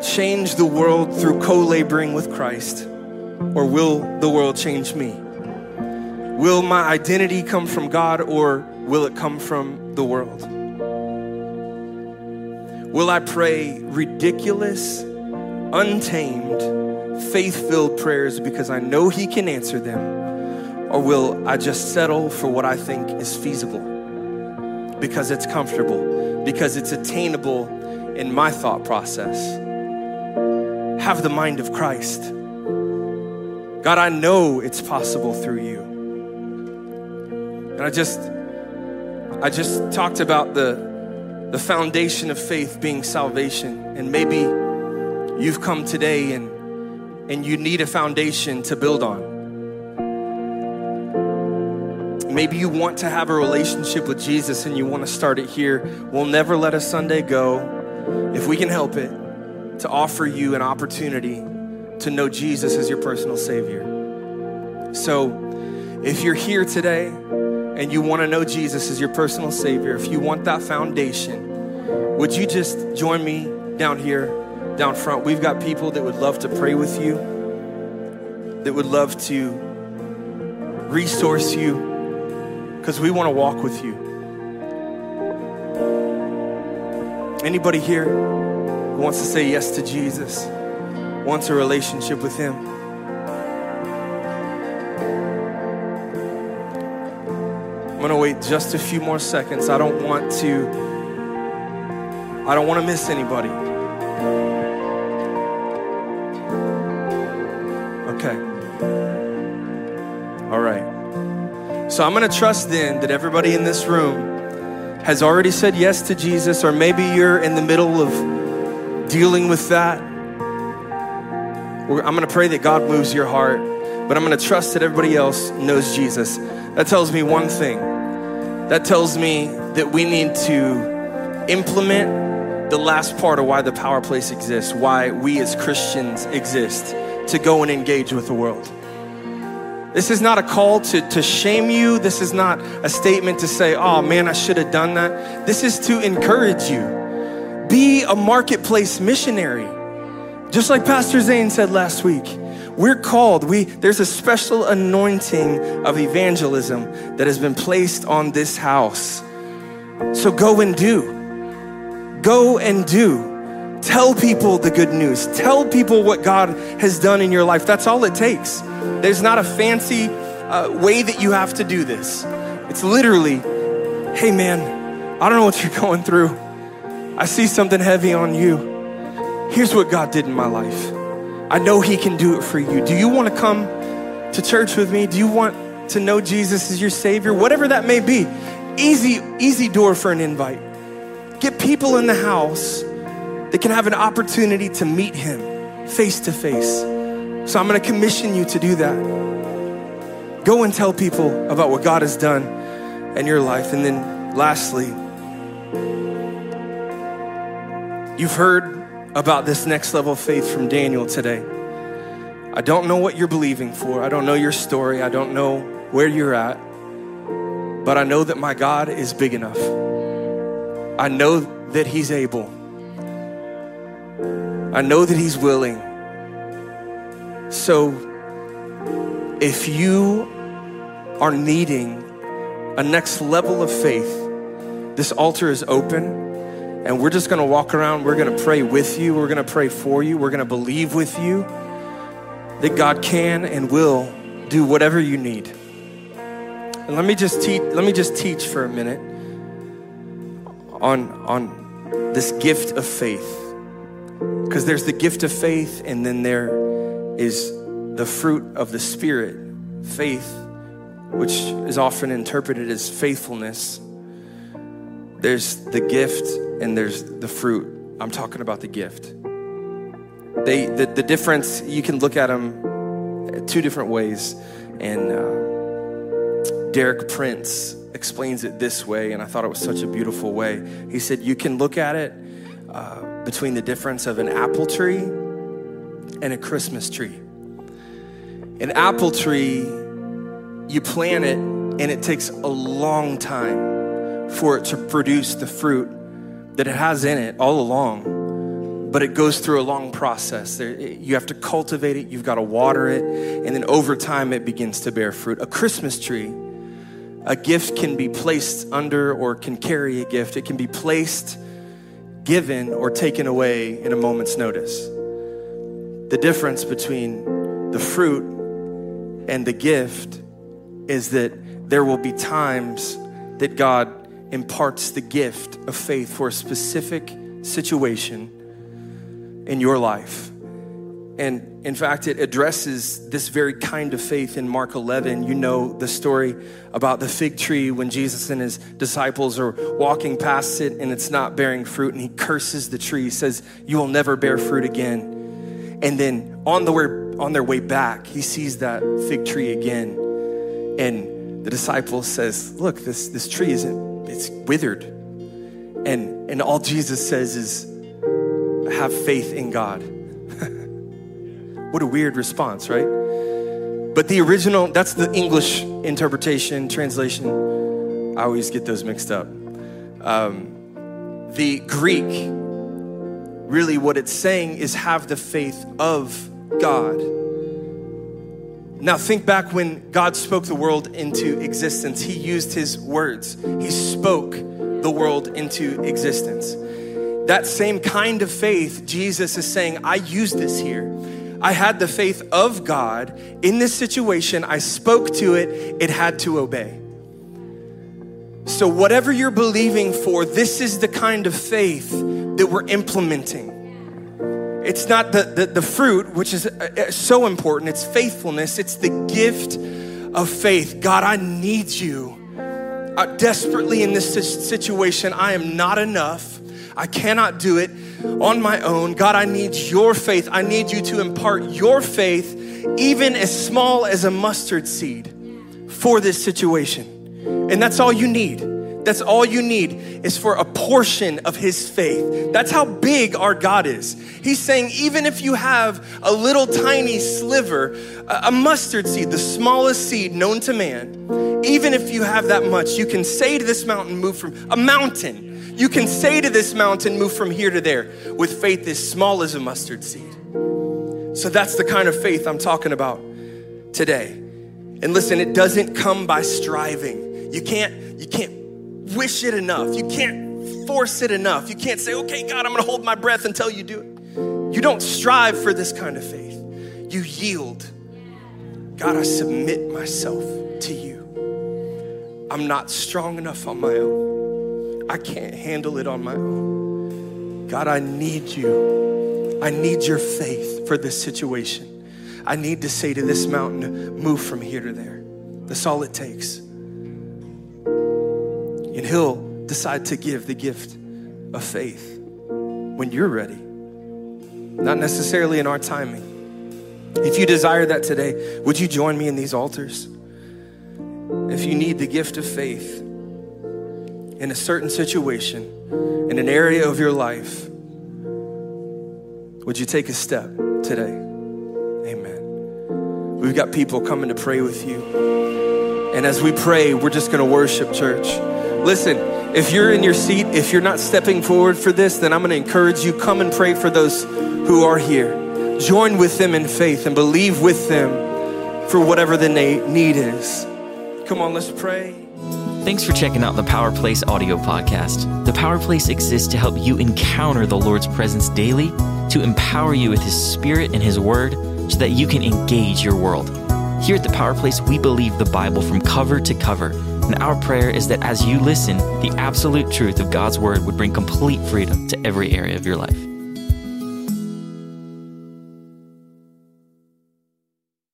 B: change the world through co laboring with Christ, or will the world change me? Will my identity come from God, or will it come from the world? Will I pray ridiculous, untamed, faith filled prayers because I know He can answer them? Or will I just settle for what I think is feasible? Because it's comfortable, because it's attainable in my thought process. Have the mind of Christ. God, I know it's possible through you. And I just I just talked about the the foundation of faith being salvation and maybe you've come today and and you need a foundation to build on. Maybe you want to have a relationship with Jesus and you want to start it here. We'll never let a Sunday go, if we can help it, to offer you an opportunity to know Jesus as your personal Savior. So, if you're here today and you want to know Jesus as your personal Savior, if you want that foundation, would you just join me down here, down front? We've got people that would love to pray with you, that would love to resource you because we want to walk with you. Anybody here who wants to say yes to Jesus, wants a relationship with Him? I'm to wait just a few more seconds. I don't want to I don't want to miss anybody. Okay. All right. So I'm to trust then that everybody in this room has already said yes to Jesus, or maybe you're in the middle of dealing with that. I'm to pray that God moves your heart, but I'm to trust that everybody else knows Jesus. That tells me one thing. That tells me that we need to implement the last part of why the power place exists, why we as Christians exist, to go and engage with the world. This is not a call to, to shame you. This is not a statement to say, oh man, I should have done that. This is to encourage you. Be a marketplace missionary. Just like Pastor Zane said last week, we're called, we, there's a special anointing of evangelism that has been placed on this house. So go and do. Go and do. Tell people the good news. Tell people what God has done in your life. That's all it takes. There's not a fancy uh, way that you have to do this. It's literally, hey man, I don't know what you're going through. I see something heavy on you. Here's what God did in my life. I know He can do it for you. Do you want to come to church with me? Do you want to know Jesus as your Savior? Whatever that may be, easy, easy door for an invite. Get people in the house that can have an opportunity to meet Him face to face. So I'm going to commission you to do that. Go and tell people about what God has done in your life. And then lastly, you've heard about this next level of faith from Daniel today. I don't know what you're believing for. I don't know your story. I don't know where you're at. But I know that my God is big enough. I know that He's able. I know that He's willing. So if you are needing a next level of faith, this altar is open and we're just going to walk around. We're going to pray with you. We're going to pray for you. We're going to believe with you that God can and will do whatever you need. And let me just teach let me just teach for a minute on on this gift of faith. Cuz there's the gift of faith and then there is the fruit of the Spirit, faith, which is often interpreted as faithfulness. There's the gift and there's the fruit. I'm talking about the gift. They, the, the difference, you can look at them two different ways. And uh, Derek Prince explains it this way, and I thought it was such a beautiful way. He said, You can look at it uh, between the difference of an apple tree and a Christmas tree. An apple tree, you plant it and it takes a long time for it to produce the fruit that it has in it all along. But it goes through a long process. You have to cultivate it, you've got to water it, and then over time it begins to bear fruit. A Christmas tree, a gift can be placed under or can carry a gift. It can be placed, given, or taken away in a moment's notice. The difference between the fruit and the gift is that there will be times that God imparts the gift of faith for a specific situation in your life. And in fact, it addresses this very kind of faith in Mark 11. You know the story about the fig tree when Jesus and his disciples are walking past it and it's not bearing fruit, and he curses the tree, says, You will never bear fruit again. And then on, the way, on their way back, he sees that fig tree again. And the disciple says, Look, this, this tree isn't, it's withered. And, and all Jesus says is, Have faith in God. What a weird response, right? But the original, that's the English interpretation, translation. I always get those mixed up. Um, the Greek, really what it's saying is have the faith of God. Now, think back when God spoke the world into existence. He used his words, he spoke the world into existence. That same kind of faith, Jesus is saying, I use this here. I had the faith of God in this situation. I spoke to it, it had to obey. So, whatever you're believing for, this is the kind of faith that we're implementing. It's not the, the, the fruit, which is uh, uh, so important, it's faithfulness, it's the gift of faith. God, I need you uh, desperately in this situation. I am not enough. I cannot do it on my own. God, I need your faith. I need you to impart your faith, even as small as a mustard seed, for this situation. And that's all you need. That's all you need is for a portion of his faith. That's how big our God is. He's saying, even if you have a little tiny sliver, a mustard seed, the smallest seed known to man, even if you have that much, you can say to this mountain, move from a mountain you can say to this mountain, move from here to there, with faith as small as a mustard seed. So that's the kind of faith I'm talking about today. And listen, it doesn't come by striving. You can't, you can't wish it enough. You can't force it enough. You can't say, okay, God, I'm gonna hold my breath until you do it. You don't strive for this kind of faith. You yield. God, I submit myself to you. I'm not strong enough on my own. I can't handle it on my own. God, I need you. I need your faith for this situation. I need to say to this mountain, move from here to there. That's all it takes. And He'll decide to give the gift of faith when you're ready, not necessarily in our timing. If you desire that today, would you join me in these altars? If you need the gift of faith, in a certain situation, in an area of your life, would you take a step today? Amen. We've got people coming to pray with you. And as we pray, we're just going to worship, church. Listen, if you're in your seat, if you're not stepping forward for this, then I'm going to encourage you come and pray for those who are here. Join with them in faith and believe with them for whatever the need is. Come on, let's pray.
A: Thanks for checking out the Power Place audio podcast. The Power Place exists to help you encounter the Lord's presence daily, to empower you with His Spirit and His Word, so that you can engage your world. Here at the Power Place, we believe the Bible from cover to cover, and our prayer is that as you listen, the absolute truth of God's Word would bring complete freedom to every area of your life.